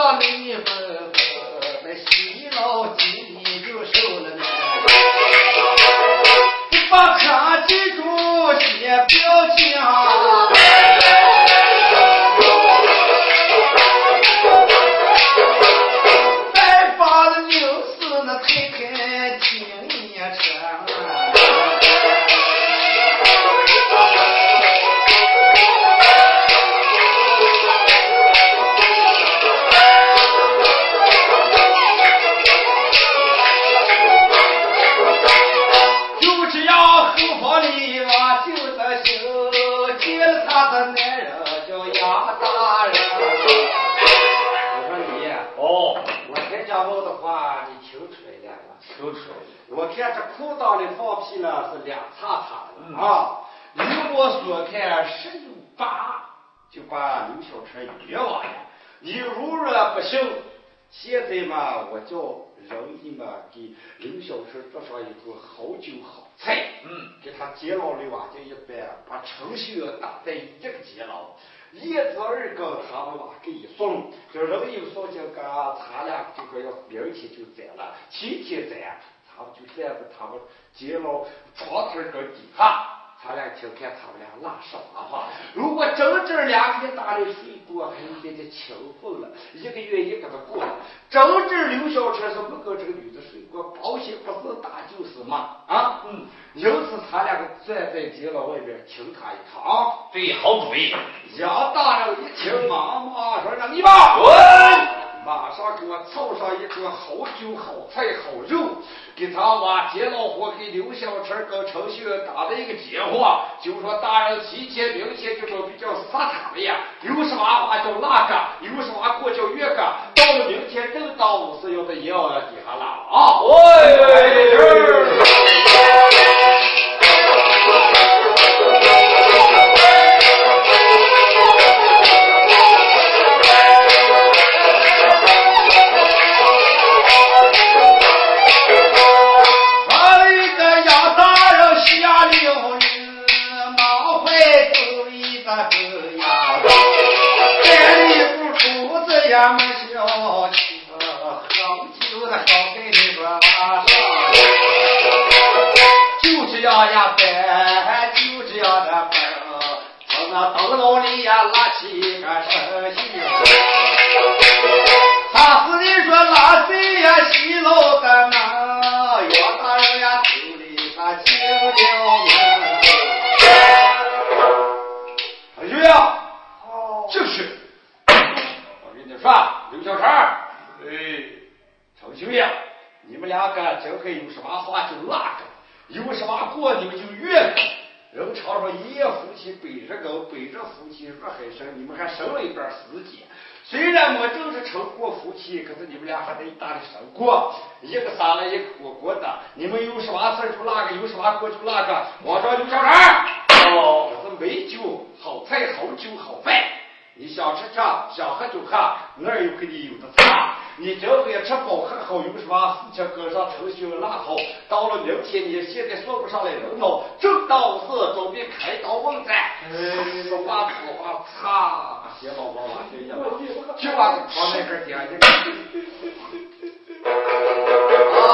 大美女们啊，你听出来了，听出来了。我看这裤裆里放屁呢，是两叉叉的啊。如果说看十有八，就把刘小春冤枉了。你如若不信，现在嘛，我就。人民，给刘小春做上一桌好酒好菜，嗯，给他监牢里瓦就一般，把程序员打在一个监牢，叶子二哥他们嘛给一送，这人有送就干，他俩就说要明天就宰了，今天宰，他们就站在他们监牢床头跟底下。他俩听看他们俩拉手了哈。如果真正两个人打的水果，还有点点情分了，一个月一个的过了。真正刘小春是不跟这个女的睡过，保险不是打就是骂啊。嗯，因此他两个站在街道外边亲他一趟啊。对，好主意。杨大人一听，忙妈说：“让你吧，滚。”马上给我凑上一桌好酒好菜好肉给他娃接老婆给刘小成跟程序员打了一个电话就说大人提前明天就准备叫杀他的呀有什么话就拉个有什么话叫约个到了明天正当午时要在阎王底下拉了啊喂呀摆，就这样的白，从那灯笼里呀拉起个声音。他是你说拉谁呀西楼的门，岳大人呀手的他轻轻问。小军呀，就是，我跟你说，刘小山，哎，程秀呀，你们两个真可有什么话就拉着。有什么过你们就越过。人常说一夜夫妻百日耕，百日夫妻若海深，你们还生了一段时间。虽然没正式成过夫妻，可是你们俩还在大里生过，一个撒了一个过过的。你们有什么事就拉个，有什么过就拉个，我上就小人。哦，可是酒，好菜好酒好饭，你想吃啥，想喝就喝，那儿给你有的唱。你这回吃饱喝好，有什么事情搁上程序拉倒。到了明天，你现在说不上来人头，正道是准备开刀问斩。说话说话，擦！别老往往这样，就吧，往那边点去。啊，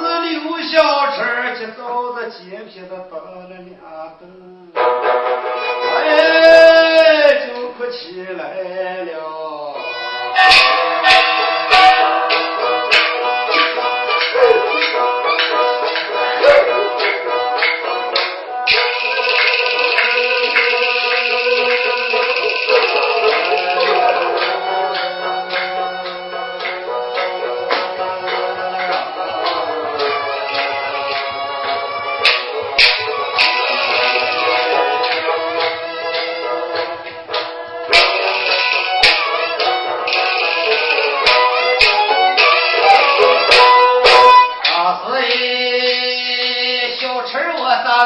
四 里无小吃，去找那金皮的等了两顿。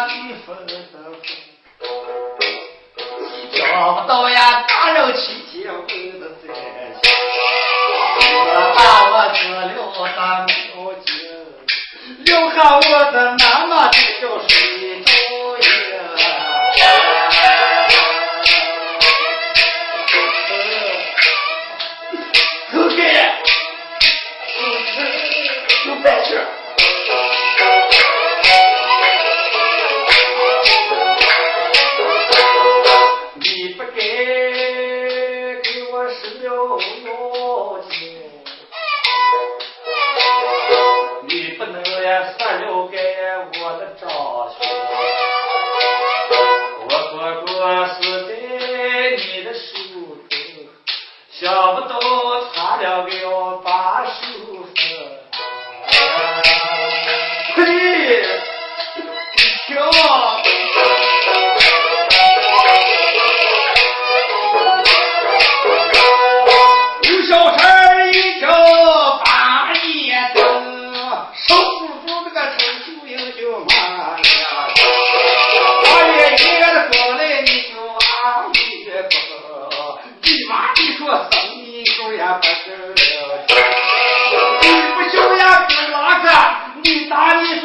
你说的你是找不到呀打扰去结婚的这些把我死了他没有留下我的妈妈就叫水中影 okay 就在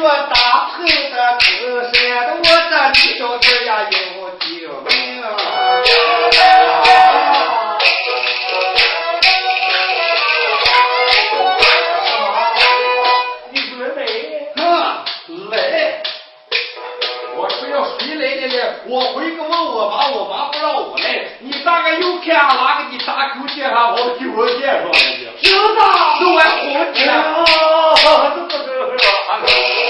我大鹏的字写我这李小子呀有救命。我回个问我妈，我妈不让我来。你大概又看哪个你大口介绍我替我介绍的去？知道。弄完红钱。啊，这不！